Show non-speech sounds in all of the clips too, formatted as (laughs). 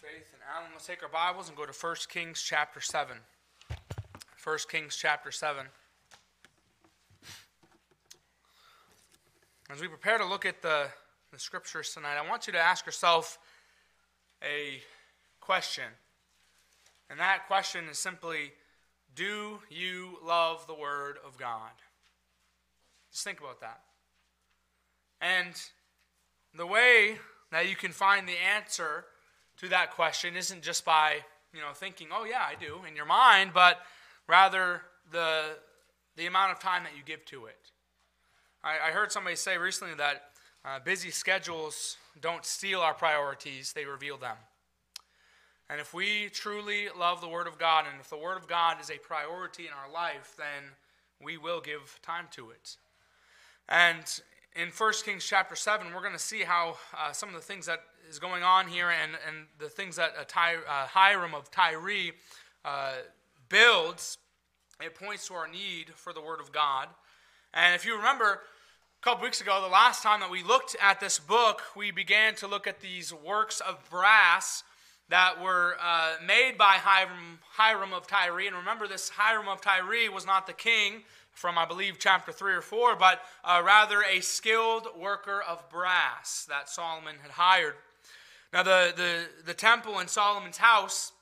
Faith and Alan, let's take our Bibles and go to 1 Kings chapter 7. 1 Kings chapter 7. As we prepare to look at the, the scriptures tonight, I want you to ask yourself a question. And that question is simply Do you love the Word of God? Just think about that. And the way that you can find the answer to that question isn't just by, you know, thinking, oh yeah, I do in your mind, but rather the, the amount of time that you give to it. I, I heard somebody say recently that uh, busy schedules don't steal our priorities, they reveal them. And if we truly love the Word of God, and if the Word of God is a priority in our life, then we will give time to it. And in 1 Kings chapter 7, we're going to see how uh, some of the things that is going on here and, and the things that Ty, uh, Hiram of Tyre uh, builds, it points to our need for the Word of God. And if you remember, a couple weeks ago, the last time that we looked at this book, we began to look at these works of brass that were uh, made by Hiram, Hiram of Tyre. And remember, this Hiram of Tyre was not the king from, I believe, chapter 3 or 4, but uh, rather a skilled worker of brass that Solomon had hired. Now, the, the, the temple in Solomon's house,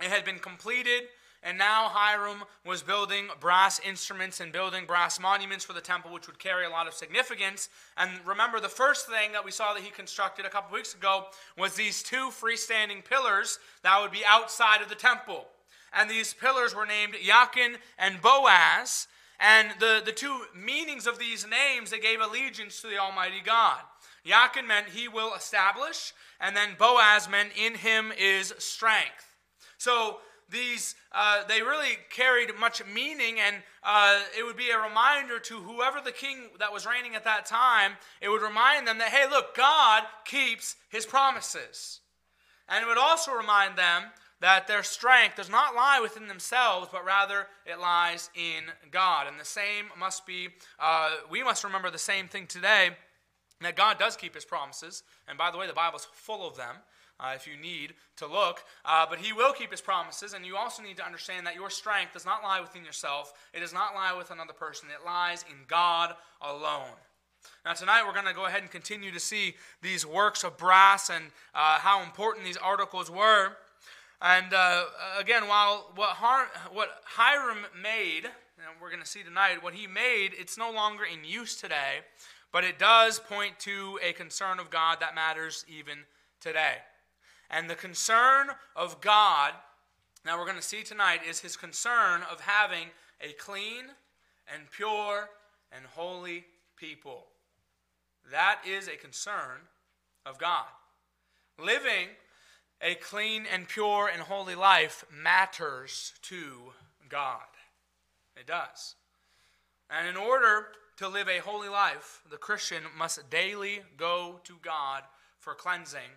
it had been completed, and now Hiram was building brass instruments and building brass monuments for the temple, which would carry a lot of significance. And remember, the first thing that we saw that he constructed a couple weeks ago was these two freestanding pillars that would be outside of the temple. And these pillars were named Jachin and Boaz. And the, the two meanings of these names, they gave allegiance to the Almighty God. Jachin meant he will establish, and then Boaz meant in him is strength. So these, uh, they really carried much meaning, and uh, it would be a reminder to whoever the king that was reigning at that time, it would remind them that, hey, look, God keeps his promises. And it would also remind them that their strength does not lie within themselves, but rather it lies in God. And the same must be, uh, we must remember the same thing today that God does keep his promises. And by the way, the Bible's full of them. Uh, if you need to look. Uh, but he will keep his promises, and you also need to understand that your strength does not lie within yourself. It does not lie with another person. It lies in God alone. Now, tonight we're going to go ahead and continue to see these works of brass and uh, how important these articles were. And uh, again, while what, Har- what Hiram made, and we're going to see tonight, what he made, it's no longer in use today. But it does point to a concern of God that matters even today. And the concern of God, now we're going to see tonight, is his concern of having a clean and pure and holy people. That is a concern of God. Living a clean and pure and holy life matters to God. It does. And in order to live a holy life, the Christian must daily go to God for cleansing,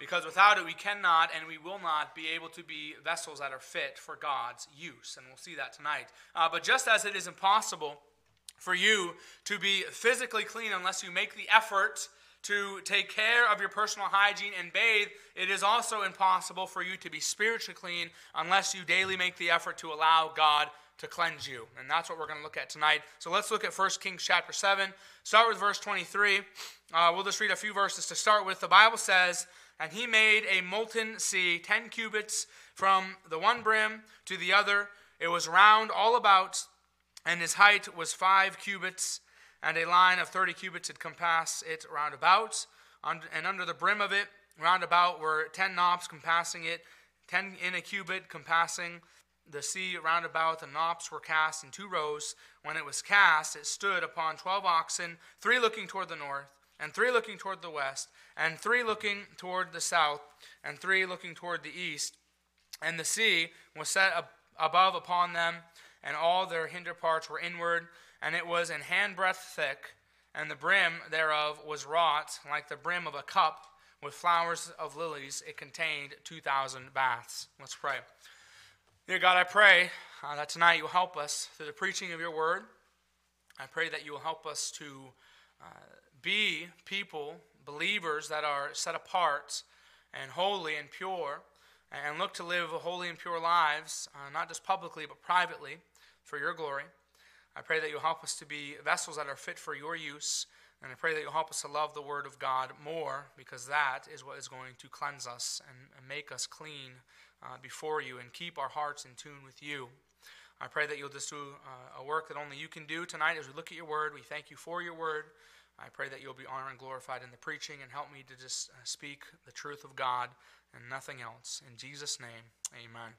because without it, we cannot and we will not be able to be vessels that are fit for God's use. And we'll see that tonight. Uh, but just as it is impossible for you to be physically clean unless you make the effort to take care of your personal hygiene and bathe, it is also impossible for you to be spiritually clean unless you daily make the effort to allow God to cleanse you. And that's what we're going to look at tonight. So let's look at 1 Kings chapter 7. Start with verse 23. Uh, we'll just read a few verses to start with. The Bible says, And he made a molten sea, 10 cubits from the one brim to the other. It was round all about, and his height was five cubits, and a line of 30 cubits had compassed it round about. And under the brim of it, round about, were 10 knops compassing it, 10 in a cubit compassing the sea round about the knops were cast in two rows. When it was cast, it stood upon twelve oxen, three looking toward the north, and three looking toward the west, and three looking toward the south, and three looking toward the east. And the sea was set ab- above upon them, and all their hinder parts were inward, and it was an handbreadth thick, and the brim thereof was wrought like the brim of a cup with flowers of lilies. It contained two thousand baths. Let's pray. Dear God, I pray uh, that tonight you help us through the preaching of your word. I pray that you will help us to uh, be people, believers that are set apart and holy and pure and look to live holy and pure lives, uh, not just publicly but privately, for your glory. I pray that you'll help us to be vessels that are fit for your use. And I pray that you'll help us to love the Word of God more because that is what is going to cleanse us and, and make us clean uh, before you and keep our hearts in tune with you. I pray that you'll just do uh, a work that only you can do tonight as we look at your Word. We thank you for your Word. I pray that you'll be honored and glorified in the preaching and help me to just uh, speak the truth of God and nothing else. In Jesus' name, amen.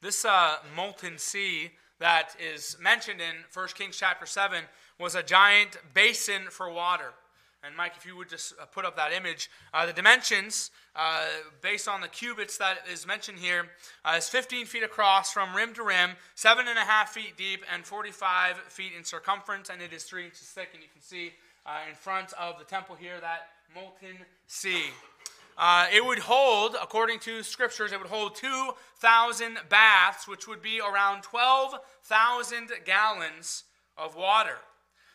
This uh, molten sea that is mentioned in 1 Kings chapter 7 was a giant basin for water. And Mike, if you would just uh, put up that image, uh, the dimensions, uh, based on the cubits that is mentioned here, uh, is 15 feet across from rim to rim, seven and a half feet deep, and 45 feet in circumference, and it is three inches thick. And you can see uh, in front of the temple here that molten sea. Uh, it would hold, according to scriptures, it would hold 2,000 baths, which would be around 12,000 gallons of water.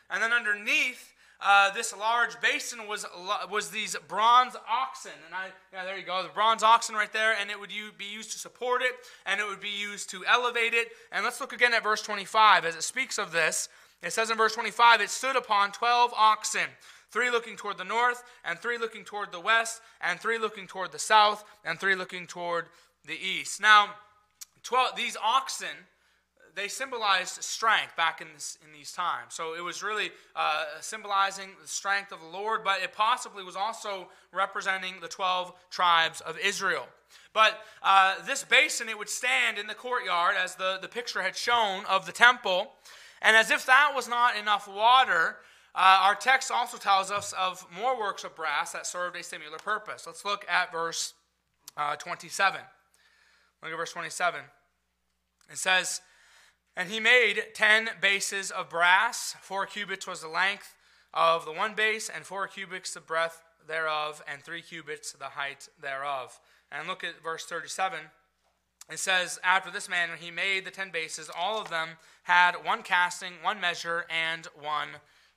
And then underneath uh, this large basin was, was these bronze oxen. And I, yeah, there you go, the bronze oxen right there. And it would be used to support it, and it would be used to elevate it. And let's look again at verse 25 as it speaks of this. It says in verse 25, it stood upon 12 oxen three looking toward the north, and three looking toward the west, and three looking toward the south, and three looking toward the east. Now, 12, these oxen, they symbolized strength back in, this, in these times. So it was really uh, symbolizing the strength of the Lord, but it possibly was also representing the 12 tribes of Israel. But uh, this basin, it would stand in the courtyard, as the, the picture had shown of the temple. And as if that was not enough water, uh, our text also tells us of more works of brass that served a similar purpose. Let's look at verse uh, 27. Look at verse 27. It says, And he made ten bases of brass. Four cubits was the length of the one base, and four cubits the breadth thereof, and three cubits the height thereof. And look at verse 37. It says, After this manner he made the ten bases. All of them had one casting, one measure, and one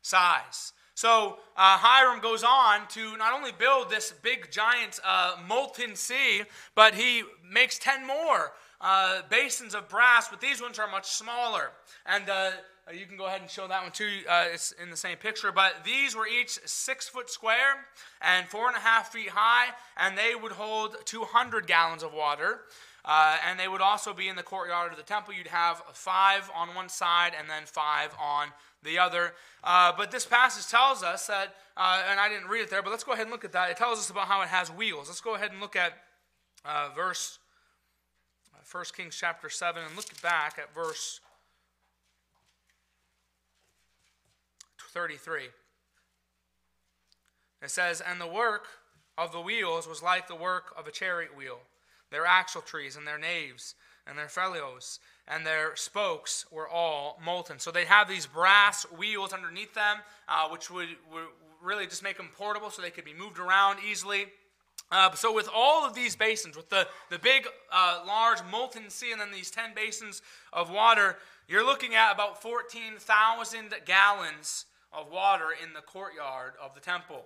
size. So uh, Hiram goes on to not only build this big giant uh, molten sea, but he makes 10 more uh, basins of brass, but these ones are much smaller. And uh, you can go ahead and show that one too. Uh, it's in the same picture. But these were each six foot square and four and a half feet high, and they would hold 200 gallons of water. Uh, and they would also be in the courtyard of the temple. You'd have five on one side and then five on the other. Uh, but this passage tells us that, uh, and I didn't read it there, but let's go ahead and look at that. It tells us about how it has wheels. Let's go ahead and look at uh, verse 1 uh, Kings chapter 7 and look back at verse 33. It says, And the work of the wheels was like the work of a chariot wheel, their axletrees and their naves and their felloes and their spokes were all molten. So they have these brass wheels underneath them, uh, which would, would, really just make them portable so they could be moved around easily. Uh, so with all of these basins, with the, the big, uh, large molten sea and then these 10 basins of water, you're looking at about 14,000 gallons of water in the courtyard of the temple.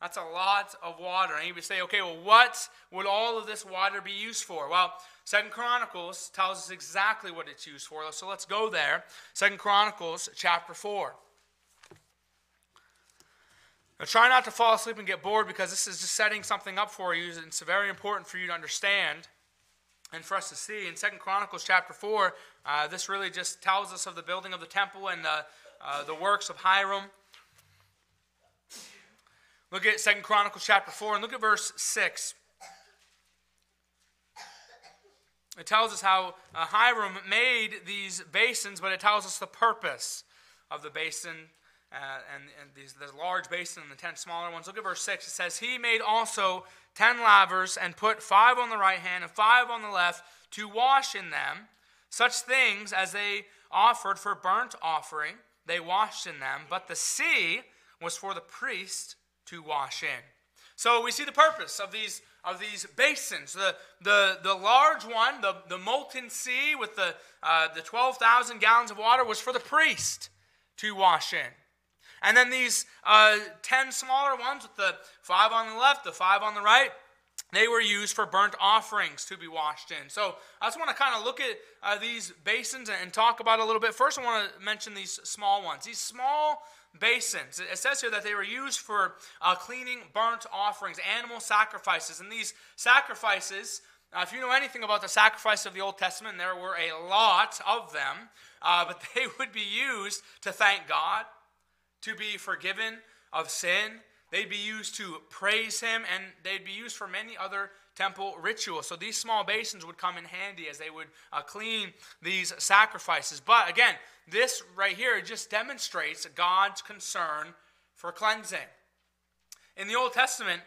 That's a lot of water. And you would say, okay, well, what would all of this water be used for? Well, Second Chronicles tells us exactly what it's used for. So let's go there. Second Chronicles chapter 4. Now try not to fall asleep and get bored because this is just setting something up for you. It's very important for you to understand and for us to see. In Second Chronicles chapter 4, uh, this really just tells us of the building of the temple and the, uh, the works of Hiram. Look at Second Chronicles chapter 4 and look at verse 6. It tells us how uh, Hiram made these basins, but it tells us the purpose of the basin uh, and, and these, this large basin and the ten smaller ones. Look at verse 6. It says, He made also ten lavers and put five on the right hand and five on the left to wash in them such things as they offered for burnt offering. They washed in them, but the sea was for the priest to wash in. So we see the purpose of these, of these basins. The, the, the large one, the, the molten sea with the, uh, the 12,000 gallons of water, was for the priest to wash in. And then these uh, 10 smaller ones with the five on the left, the five on the right, they were used for burnt offerings to be washed in. So I just want to kind of look at uh, these basins and, talk about a little bit. First, I want to mention these small ones. These small basins. It says here that they were used for uh, cleaning burnt offerings, animal sacrifices. And these sacrifices, uh, if you know anything about the sacrifice of the Old Testament, there were a lot of them, uh, but (laughs) they would be used to thank God, to be forgiven of sin, They'd be used to praise him, and they'd be used for many other temple rituals. So these small basins would come in handy as they would uh, clean these sacrifices. But again, this right here just demonstrates God's concern for cleansing. In the Old Testament,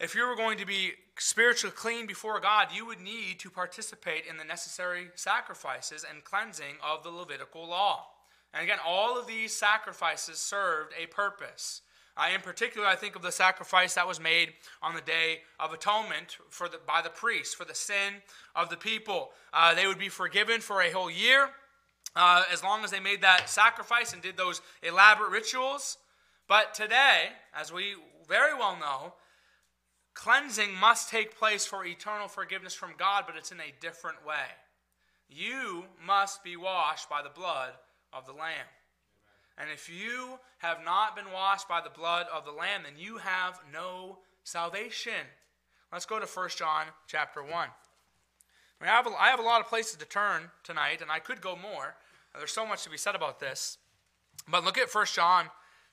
if you were going to be spiritually clean before God, you would need to participate in the necessary sacrifices and cleansing of the Levitical law. And again, all of these sacrifices served a purpose. Uh, in particular, I think of the sacrifice that was made on the Day of Atonement for the, by the priests for the sin of the people. Uh, they would be forgiven for a whole year uh, as long as they made that sacrifice and did those elaborate rituals. But today, as we very well know, cleansing must take place for eternal forgiveness from God, but it's in a different way. You must be washed by the blood of the Lamb. And if you have not been washed by the blood of the Lamb, then you have no salvation. Let's go to 1 John chapter 1. I, mean, I, have a, I have a lot of places to turn tonight, and I could go more. There's so much to be said about this. But look at 1 John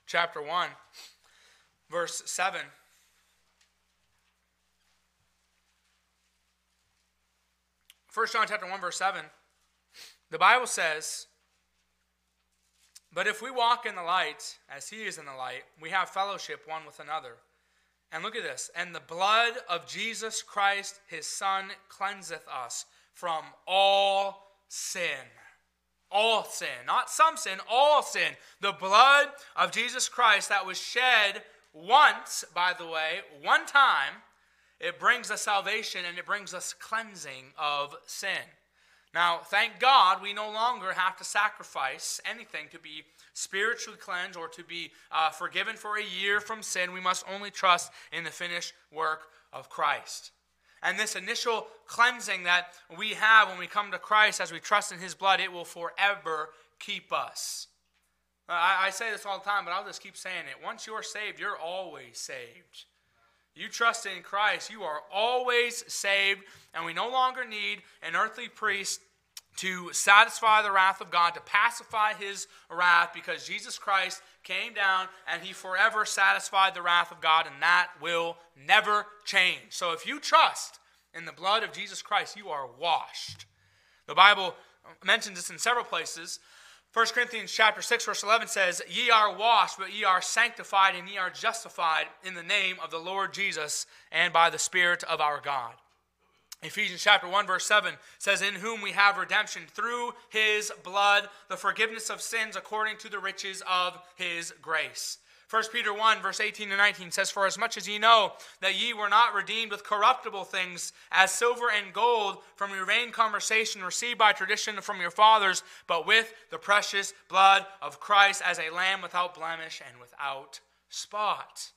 chapter 1, verse 7. First John chapter 1 verse 7 the Bible says but if we walk in the light, as he is in the light, we have fellowship one with another. And look at this. And the blood of Jesus Christ, his Son, cleanseth us from all sin. All sin. Not some sin, all sin. The blood of Jesus Christ that was shed once, by the way, one time, it brings us salvation and it brings us cleansing of sin. Now, thank God we no longer have to sacrifice anything to be spiritually cleansed or to be uh, forgiven for a year from sin. We must only trust in the finished work of Christ. And this initial cleansing that we have when we come to Christ as we trust in His blood, it will forever keep us. I, I say this all the time, but I'll just keep saying it. Once you're saved, you're always saved. You trust in Christ, you are always saved, and we no longer need an earthly priest to satisfy the wrath of God, to pacify his wrath, because Jesus Christ came down and he forever satisfied the wrath of God, and that will never change. So if you trust in the blood of Jesus Christ, you are washed. The Bible mentions this in several places. 1 Corinthians chapter 6 verse 11 says, "Ye are washed, but ye are sanctified and ye are justified in the name of the Lord Jesus and by the Spirit of our God." Ephesians chapter 1 verse 7 says in whom we have redemption through his blood the forgiveness of sins according to the riches of his grace. 1 Peter 1 verse 18 and 19 says for as much as ye know that ye were not redeemed with corruptible things as silver and gold from your vain conversation received by tradition from your fathers but with the precious blood of Christ as a lamb without blemish and without spot.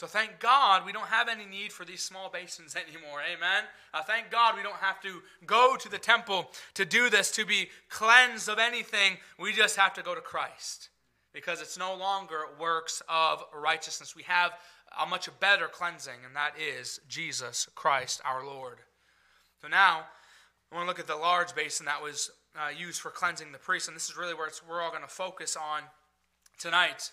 So thank God we don't have any need for these small basins anymore. Amen. Uh, thank God we don't have to go to the temple to do this, to be cleansed of anything. We just have to go to Christ because it's no longer works of righteousness. We have a much better cleansing, and that is Jesus Christ our Lord. So now I want to look at the large basin that was uh, used for cleansing the priests, and this is really where we're all going to focus on tonight.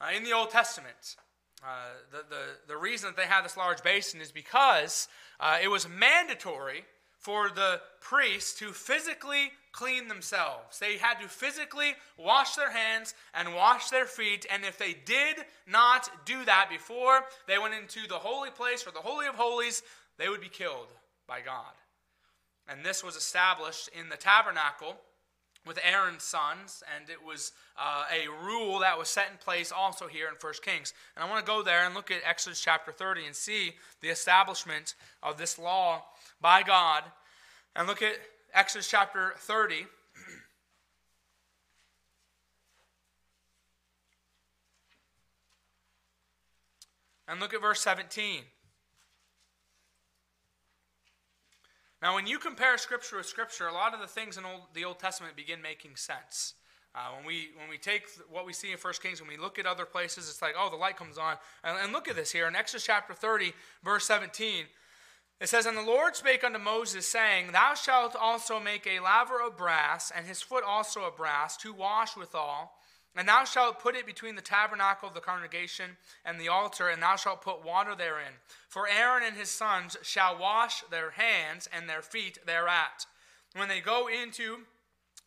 Uh, in the Old Testament, uh, the, the, the reason that they have this large basin is because uh, it was mandatory for the priests to physically clean themselves. They had to physically wash their hands and wash their feet, and if they did not do that before they went into the holy place or the Holy of Holies, they would be killed by God. And this was established in the tabernacle with Aaron's sons, and it was uh, a rule that was set in place also here in 1 Kings. And I want to go there and look at Exodus chapter 30 and see the establishment of this law by God. And look at Exodus chapter 30. and look at verse 17. Now, when you compare Scripture with Scripture, a lot of the things in Old, the Old Testament begin making sense. Uh, when we when we take what we see in 1 Kings, when we look at other places, it's like, oh, the light comes on. And, and look at this here in Exodus chapter 30, verse 17. It says, And the Lord spake unto Moses, saying, Thou shalt also make a laver of brass, and his foot also of brass, to wash withal. And thou shalt put it between the tabernacle of the congregation and the altar, and thou shalt put water therein. For Aaron and his sons shall wash their hands and their feet thereat. When they go into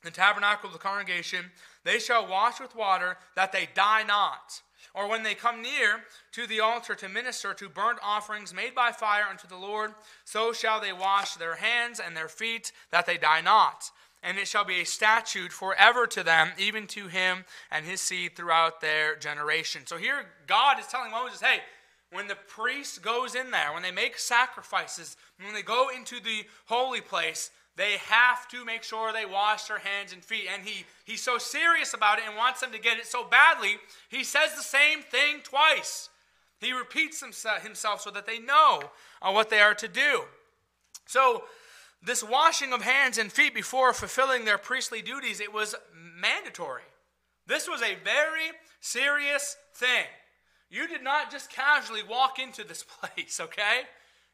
the tabernacle of the congregation, they shall wash with water, that they die not. Or when they come near to the altar to minister to burnt offerings made by fire unto the Lord, so shall they wash their hands and their feet, that they die not and it shall be a statute forever to them, even to him and his seed throughout their generation. So here God is telling Moses, hey, when the priest goes in there, when they make sacrifices, when they go into the holy place, they have to make sure they wash their hands and feet. And he, he's so serious about it and wants them to get it so badly, he says the same thing twice. He repeats himself so that they know uh, what they are to do. So, this washing of hands and feet before fulfilling their priestly duties, it was mandatory. This was a very serious thing. You did not just casually walk into this (laughs) place, okay?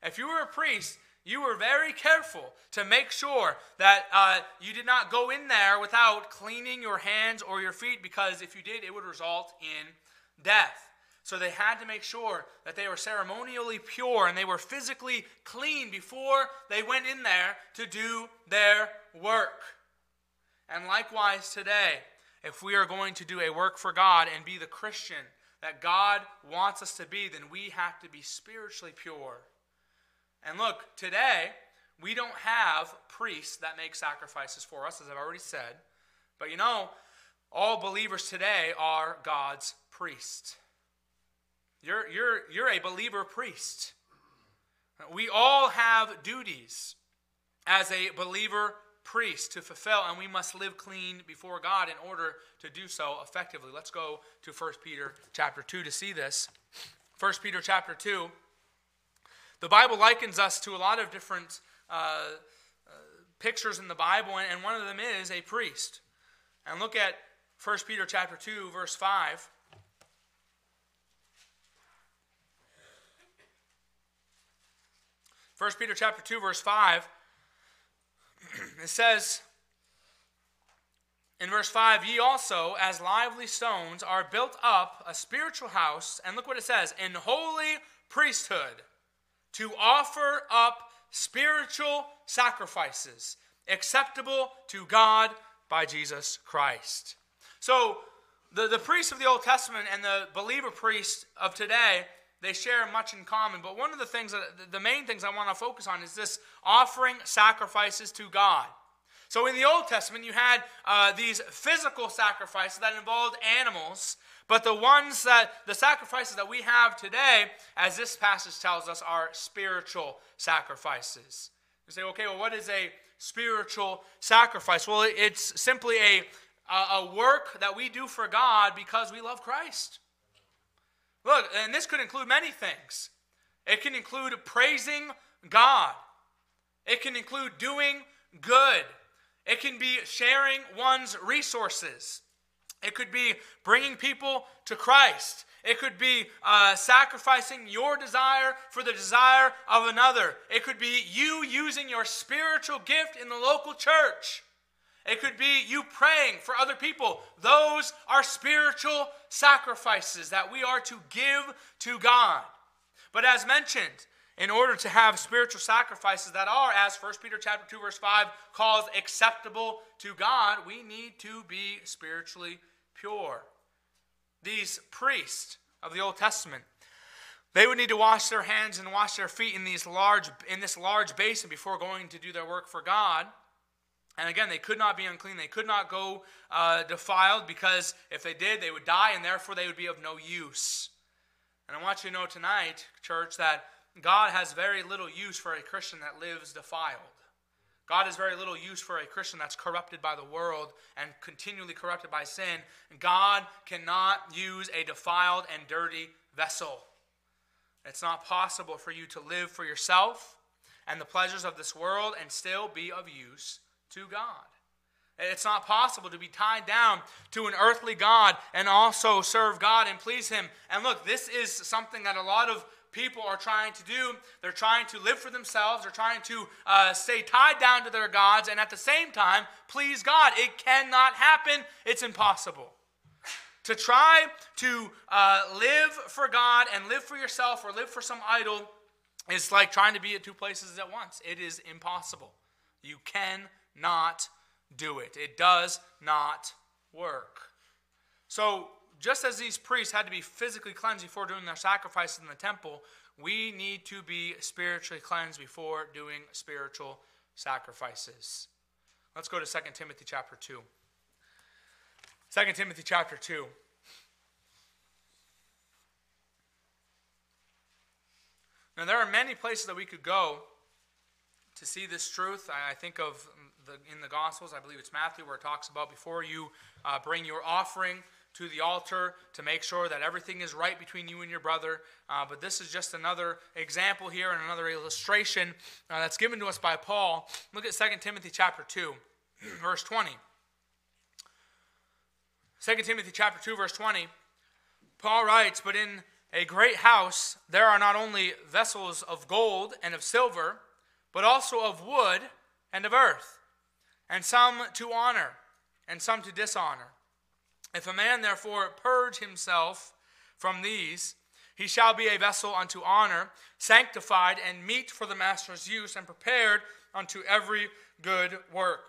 If you were a priest, you were very careful to make sure that uh, you did not go in there without cleaning your hands or your feet, because if you did, it would result in death. So they had to make sure that they were ceremonially pure and they were physically clean before they went in there to do their work. And likewise today, if we are going to do a work for God and be the Christian that God wants us to be, then we have to be spiritually pure. And look, today, we don't have priests that make sacrifices for us, as I've already said. But you know, all believers today are God's priests. You're, you're, you're a believer priest. We all have duties as a believer priest to fulfill, and we must live clean before God in order to do so effectively. Let's go to 1 Peter chapter 2 to see this. 1 Peter chapter 2. The Bible likens us to a lot of different uh, uh, pictures in the Bible, and one of them is a priest. And look at 1 Peter chapter 2, verse 5. 1 Peter chapter 2 verse 5 (clears throat) it says in verse 5 ye also as lively stones are built up a spiritual house and look what it says in holy priesthood to offer up spiritual sacrifices acceptable to God by Jesus Christ. So the, the priests of the Old Testament and the believer priest of today they share much in common. But one of the things, that, the main things I want to focus on is this offering sacrifices to God. So in the Old Testament, you had uh, these physical sacrifices that involved animals, but the ones that, the sacrifices that we have today, as this passage tells us, are spiritual sacrifices. You say, okay, well, what is a spiritual sacrifice? Well, it's simply a, a work that we do for God because we love Christ. Look, and this could include many things. It can include praising God, it can include doing good, it can be sharing one's resources, it could be bringing people to Christ. It could be uh, sacrificing your desire for the desire of another. It could be you using your spiritual gift in the local church. It could be you praying for other people. Those are spiritual sacrifices that we are to give to God. But as mentioned, in order to have spiritual sacrifices that are, as 1 Peter chapter 2, verse 5 calls acceptable to God, we need to be spiritually pure. These priests of the Old Testament, they would need to wash their hands and wash their feet in these large in this large basin before going to do their work for God. And again, they could not be unclean. They could not go uh, defiled because if they did, they would die and therefore they would be of no use. And I want you to know tonight, church, that God has very little use for a Christian that lives defiled. God has very little use for a Christian that's corrupted by the world and continually corrupted by sin. God cannot use a defiled and dirty vessel. It's not possible for you to live for yourself and the pleasures of this world and still be of use to God. It's not possible to be tied down to an earthly God and also serve God and please Him. And look, this is something that a lot of people are trying to do. They're trying to live for themselves, they're trying to uh, stay tied down to their gods, and at the same time, please God. It cannot happen, it's impossible. To try to uh, live for God and live for yourself or live for some idol is like trying to be at two places at once. It is impossible. You cannot do it, it does not work. So, just as these priests had to be physically cleansed before doing their sacrifices in the temple, we need to be spiritually cleansed before doing spiritual sacrifices. Let's go to 2 Timothy chapter 2. 2 Timothy chapter 2. Now, there are many places that we could go to see this truth. I think of the, in the Gospels, I believe it's Matthew, where it talks about before you uh, bring your offering to the altar to make sure that everything is right between you and your brother. Uh, but this is just another example here and another illustration uh, that's given to us by Paul. Look at 2 Timothy chapter 2, (clears throat) verse 20. 2 Timothy chapter 2 verse 20 Paul writes but in a great house there are not only vessels of gold and of silver but also of wood and of earth and some to honor and some to dishonor if a man therefore purge himself from these he shall be a vessel unto honor sanctified and meet for the master's use and prepared unto every good work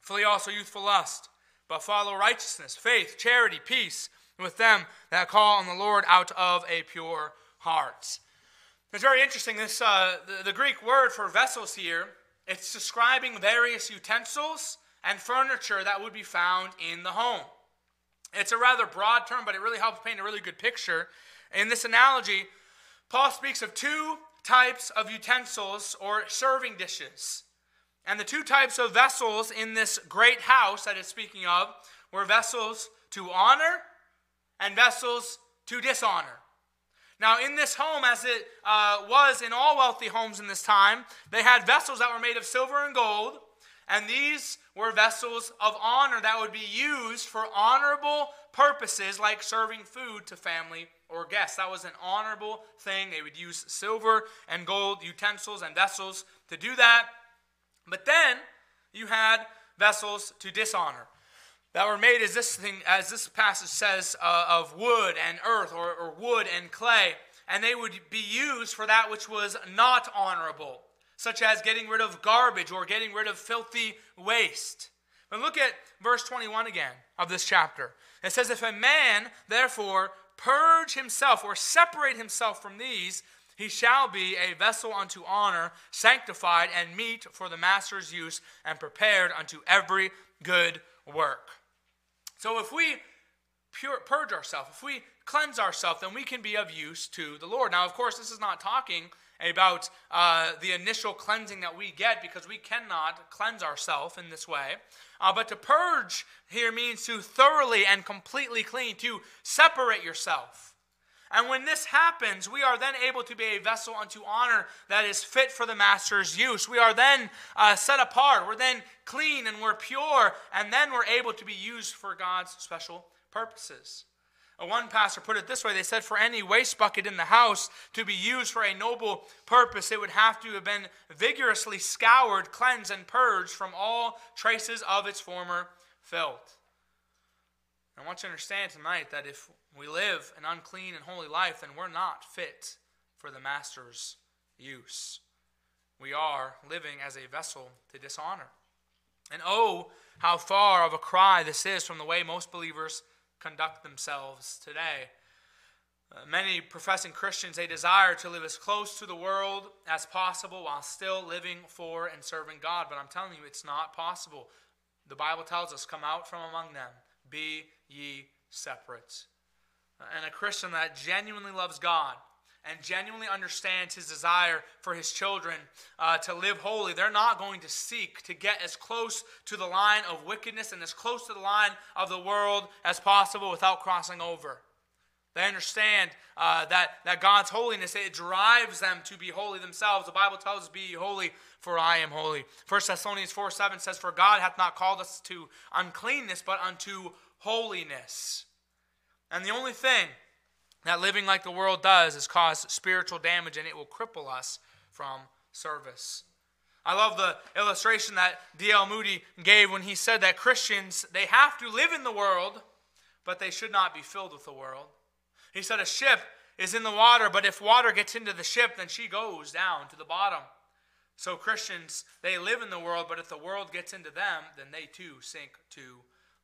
flee also youthful lust but follow righteousness, faith, charity, peace with them that call on the Lord out of a pure heart. It's very interesting. This uh, the, the Greek word for vessels here. It's describing various utensils and furniture that would be found in the home. It's a rather broad term, but it really helps paint a really good picture. In this analogy, Paul speaks of two types of utensils or serving dishes. And the two types of vessels in this great house that it's speaking of were vessels to honor and vessels to dishonor. Now, in this home, as it uh, was in all wealthy homes in this time, they had vessels that were made of silver and gold, and these were vessels of honor that would be used for honorable purposes like serving food to family or guests. That was an honorable thing. They would use silver and gold utensils and vessels to do that. But then you had vessels to dishonor that were made as this thing, as this passage says, uh, of wood and earth, or, or wood and clay, and they would be used for that which was not honorable, such as getting rid of garbage or getting rid of filthy waste. But look at verse 21 again of this chapter. It says, If a man, therefore, purge himself or separate himself from these, he shall be a vessel unto honor, sanctified and meet for the master's use, and prepared unto every good work. So if we purge ourselves, if we cleanse ourselves, then we can be of use to the Lord. Now, of course, this is not talking about uh, the initial cleansing that we get because we cannot cleanse ourselves in this way. Uh, but to purge here means to thoroughly and completely clean, to separate yourself. And when this happens, we are then able to be a vessel unto honor that is fit for the master's use. We are then uh, set apart. We're then clean and we're pure, and then we're able to be used for God's special purposes. Uh, one pastor put it this way they said, For any waste bucket in the house to be used for a noble purpose, it would have to have been vigorously scoured, cleansed, and purged from all traces of its former filth. I want you to understand tonight that if we live an unclean and holy life, then we're not fit for the Master's use. We are living as a vessel to dishonor. And oh, how far of a cry this is from the way most believers conduct themselves today. Uh, many professing Christians, they desire to live as close to the world as possible while still living for and serving God. But I'm telling you, it's not possible. The Bible tells us, Come out from among them, be ye separate and a Christian that genuinely loves God and genuinely understands his desire for his children uh, to live holy, they're not going to seek to get as close to the line of wickedness and as close to the line of the world as possible without crossing over. They understand uh, that, that God's holiness, it drives them to be holy themselves. The Bible tells us, Be holy, for I am holy. 1 Thessalonians 4 7 says, For God hath not called us to uncleanness, but unto holiness. And the only thing that living like the world does is cause spiritual damage, and it will cripple us from service. I love the illustration that D.L. Moody gave when he said that Christians, they have to live in the world, but they should not be filled with the world. He said, A ship is in the water, but if water gets into the ship, then she goes down to the bottom. So Christians, they live in the world, but if the world gets into them, then they too sink to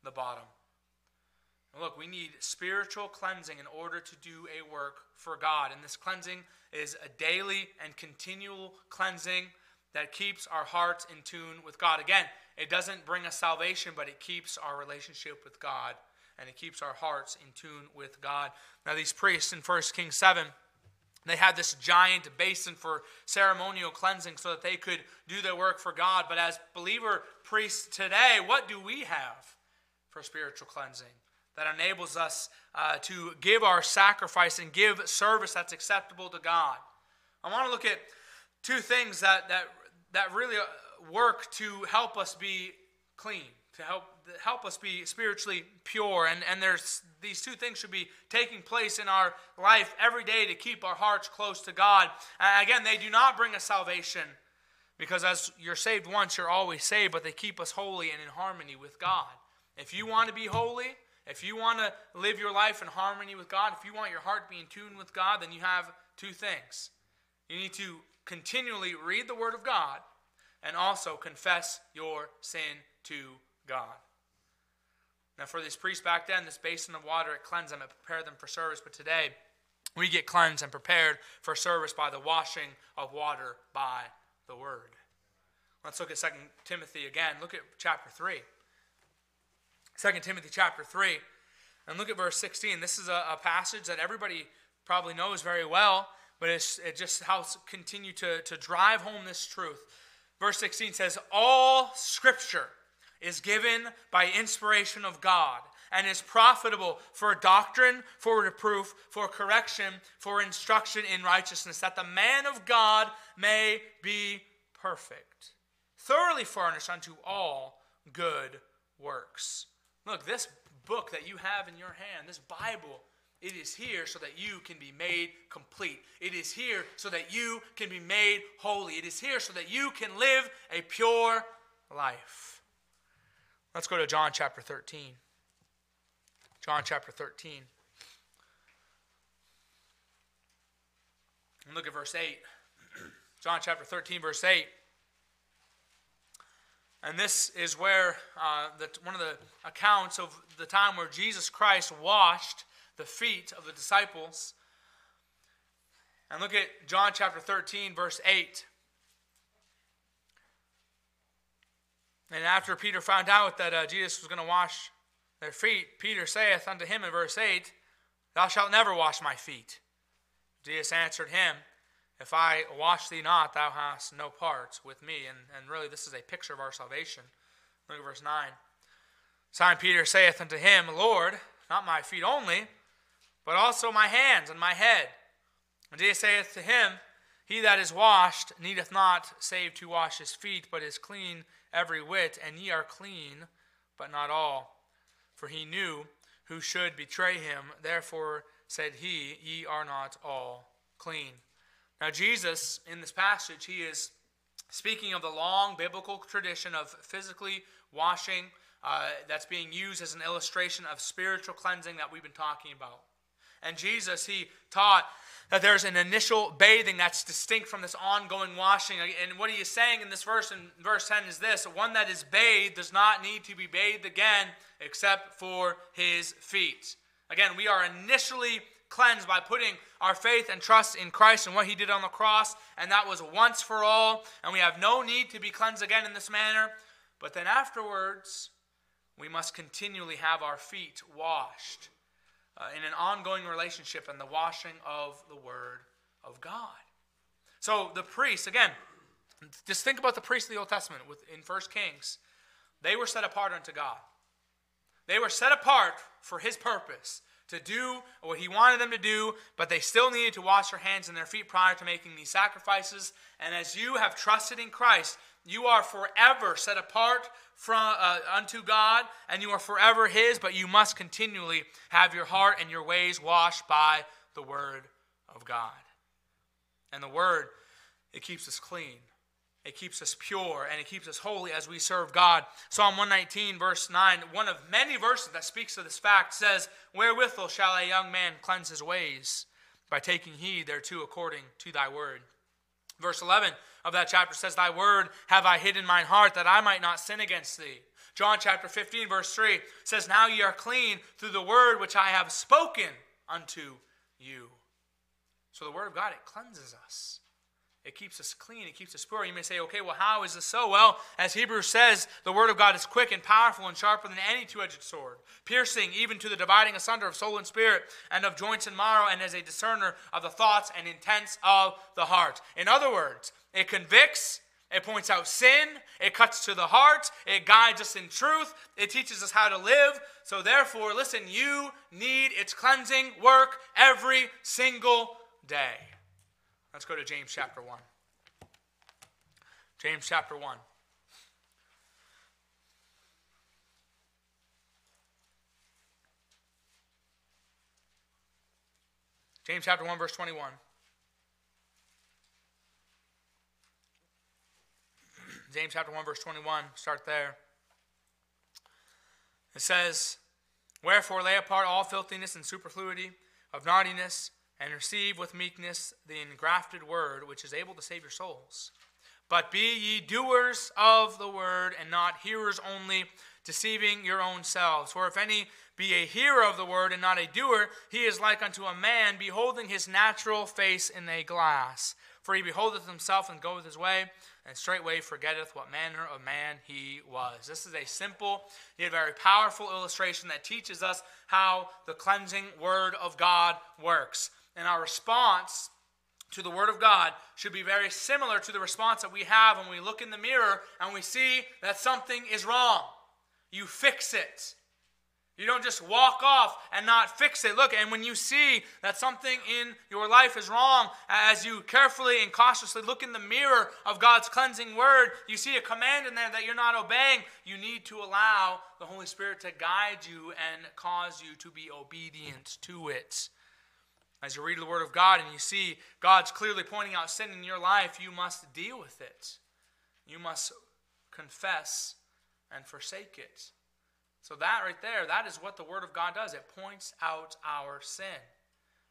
the bottom. Look, we need spiritual cleansing in order to do a work for God. And this cleansing is a daily and continual cleansing that keeps our hearts in tune with God. Again, it doesn't bring us salvation, but it keeps our relationship with God and it keeps our hearts in tune with God. Now, these priests in 1 Kings 7, they had this giant basin for ceremonial cleansing so that they could do their work for God. But as believer priests today, what do we have for spiritual cleansing that enables us uh, to give our sacrifice and give service that's acceptable to God? I want to look at two things that, that, that really uh, work to help us be clean to help help us be spiritually pure. And and there's these two things should be taking place in our life every day to keep our hearts close to God. And again they do not bring us salvation because as you're saved once you're always saved but they keep us holy and in harmony with God. If you want to be holy if you want to live your life in harmony with God if you want your heart to be in tune with God then you have two things you need to continually read the word of God and also confess your sin to God. Now, for these priests back then, this basin of water, it cleansed them, it prepared them for service. But today, we get cleansed and prepared for service by the washing of water by the word. Let's look at 2 Timothy again. Look at chapter 3. 2 Timothy chapter 3. And look at verse 16. This is a, a passage that everybody probably knows very well, but it's, it just helps continue to, to drive home this truth. Verse 16 says, All scripture is given by inspiration of God and is profitable for doctrine, for reproof, for correction, for instruction in righteousness, that the man of God may be perfect, thoroughly furnished unto all good works. Look, this book that you have in your hand, this Bible, it is here so that you can be made complete. It is here so that you can be made holy. It is here so that you can live a pure life. Let's go to John chapter 13. John chapter 13. And look at verse 8. (clears throat) John chapter 13, verse 8. And this is where uh, the, one of the accounts of the time where Jesus Christ washed the feet of the disciples. And look at John chapter 13, verse 8. And after Peter found out that uh, Jesus was going to wash their feet, Peter saith unto him in verse 8, Thou shalt never wash my feet. Jesus answered him, If I wash thee not, thou hast no part with me. And, and really, this is a picture of our salvation. Look at verse 9. Simon Peter saith unto him, Lord, not my feet only, but also my hands and my head. And Jesus saith to him, He that is washed needeth not save to wash his feet, but is clean every whit, and ye are clean, but not all. For he knew who should betray him. Therefore said he, Ye are not all clean. Now, Jesus, in this passage, he is speaking of the long biblical tradition of physically washing uh, that's being used as an illustration of spiritual cleansing that we've been talking about. And Jesus, he taught that there's an initial bathing that's distinct from this ongoing washing. And what he is saying in this verse, in verse 10, is this one that is bathed does not need to be bathed again except for his feet. Again, we are initially cleansed by putting our faith and trust in Christ and what he did on the cross, and that was once for all, and we have no need to be cleansed again in this manner. But then afterwards, we must continually have our feet washed uh, in an ongoing relationship and the washing of the Word of God. So the priests, again, just think about the priests of the Old Testament with, in 1 Kings. They were set apart unto God. They were set apart for His purpose to do what he wanted them to do, but they still needed to wash their hands and their feet prior to making these sacrifices. And as you have trusted in Christ, you are forever set apart from uh, unto God, and you are forever His. But you must continually have your heart and your ways washed by the Word of God. And the Word, it keeps us clean. It keeps us pure and it keeps us holy as we serve God. Psalm 119, verse 9, one of many verses that speaks to this fact, says, Wherewithal shall a young man cleanse his ways? By taking heed thereto according to thy word. Verse 11 of that chapter says, Thy word have I hid in mine heart that I might not sin against thee. John chapter 15, verse 3 says, Now ye are clean through the word which I have spoken unto you. So the word of God, it cleanses us. It keeps us clean. It keeps us pure. You may say, okay, well, how is this so? Well, as Hebrews says, the word of God is quick and powerful and sharper than any two edged sword, piercing even to the dividing asunder of soul and spirit and of joints and marrow, and as a discerner of the thoughts and intents of the heart. In other words, it convicts, it points out sin, it cuts to the heart, it guides us in truth, it teaches us how to live. So, therefore, listen, you need its cleansing work every single day. Let's go to James chapter 1. James chapter 1. James chapter 1, verse 21. (clears throat) James chapter 1, verse 21. Start there. It says, Wherefore lay apart all filthiness and superfluity of naughtiness and receive with meekness the engrafted word which is able to save your souls. But be ye doers of the word and not hearers only, deceiving your own selves. For if any be a hearer of the word and not a doer, he is like unto a man beholding his natural face in a glass. For he beholdeth himself and goeth his way, and straightway forgetteth what manner of man he was. This is a simple yet very powerful illustration that teaches us how the cleansing word of God works. And our response to the Word of God should be very similar to the response that we have when we look in the mirror and we see that something is wrong. You fix it. You don't just walk off and not fix it. Look, and when you see that something in your life is wrong, as you carefully and cautiously look in the mirror of God's cleansing word, you see a command in there that you're not obeying. You need to allow the Holy Spirit to guide you and cause you to be obedient to it. As you read the Word of God and you see God's clearly pointing out sin in your life, you must deal with it. You must confess and forsake it. So, that right there, that is what the Word of God does. It points out our sin,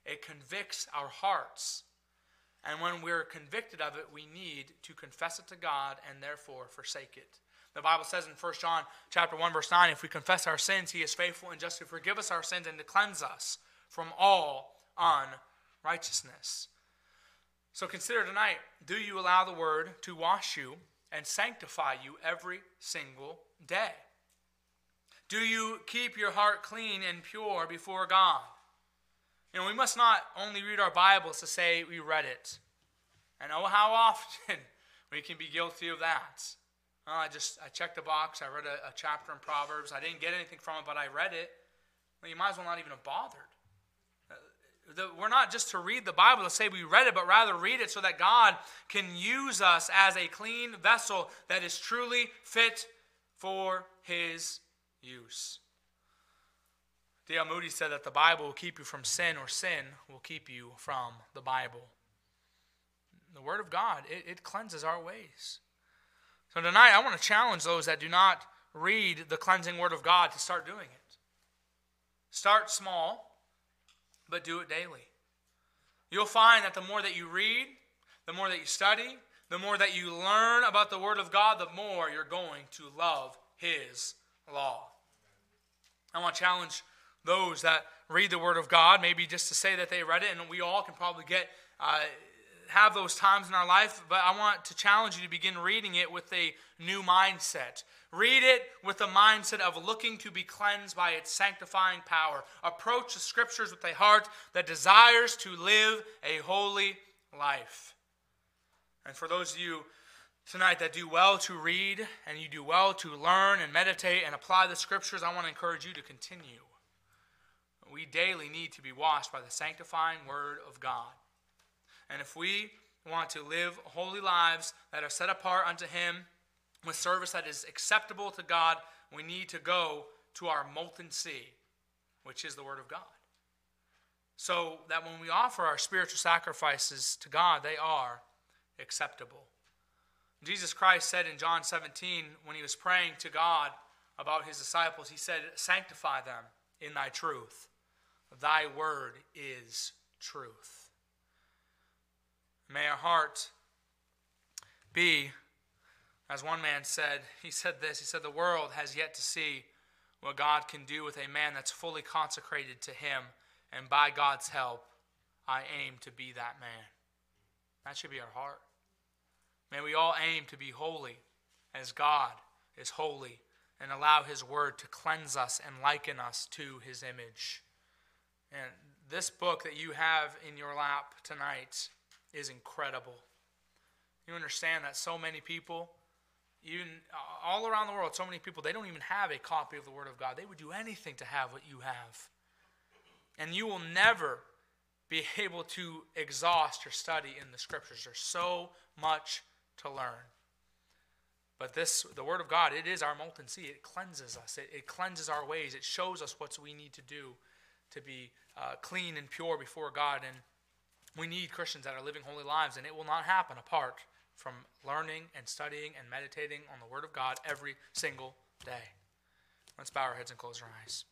it convicts our hearts. And when we're convicted of it, we need to confess it to God and therefore forsake it. The Bible says in 1 John chapter 1 verse 9, if we confess our sins, he is faithful and just to forgive us our sins and to cleanse us from all unrighteousness. So consider tonight do you allow the word to wash you and sanctify you every single day? Do you keep your heart clean and pure before God? You know, we must not only read our Bibles to say we read it. And oh, how (laughs) often we can be guilty of that. Oh, I just I checked the box. I read a, a chapter in Proverbs. I didn't get anything from it, but I read it. Well, you might as well not even have bothered the, we're not just to read the Bible to say we read it, but rather read it so that God can use us as a clean vessel that is truly fit for His use. D.L. Moody said that the Bible will keep you from sin, or sin will keep you from the Bible. The Word of God, it, it cleanses our ways. So tonight, I want to challenge those that do not read the cleansing Word of God to start doing it. Start small but do it daily. You'll find that the more that you read, the more that you study, the more that you learn about the Word of God, the more you're going to love His law. I want to challenge those that read the Word of God, maybe just to say that they read it, and we all can probably get. Uh, have those times in our life, but I want to challenge you to begin reading it with a new mindset. Read it with the mindset of looking to be cleansed by its sanctifying power. Approach the scriptures with a heart that desires to live a holy life. And for those of you tonight that do well to read and you do well to learn and meditate and apply the scriptures, I want to encourage you to continue. we daily need to be washed by the sanctifying Word of God. And if we want to live holy lives that are set apart unto Him with service that is acceptable to God, we need to go to our molten sea, which is the Word of God. So that when we offer our spiritual sacrifices to God, they are acceptable. Jesus Christ said in John 17, when he was praying to God about his disciples, he said, Sanctify them in thy truth. Thy word is truth. May our heart be, as one man said, he said this, he said, The world has yet to see what God can do with a man that's fully consecrated to him, and by God's help, I aim to be that man. That should be our heart. May we all aim to be holy as God is holy and allow His Word to cleanse us and liken us to His image. And this book that you have in your lap tonight is incredible. You understand that so many people, even all around the world, so many people, they don't even have a copy of the Word of God. They would do anything to have what you have. And you will never be (laughs) able to exhaust your study in the Scriptures. There's so much to learn. But this, the Word of God, it is our molten sea. It cleanses us. It, it cleanses our ways. It shows us what we need to do to be uh, clean and pure before God. And we need Christians that are living holy lives, and it will not happen apart from learning and studying and meditating on the Word of God every single day. Let's bow our heads and close our eyes.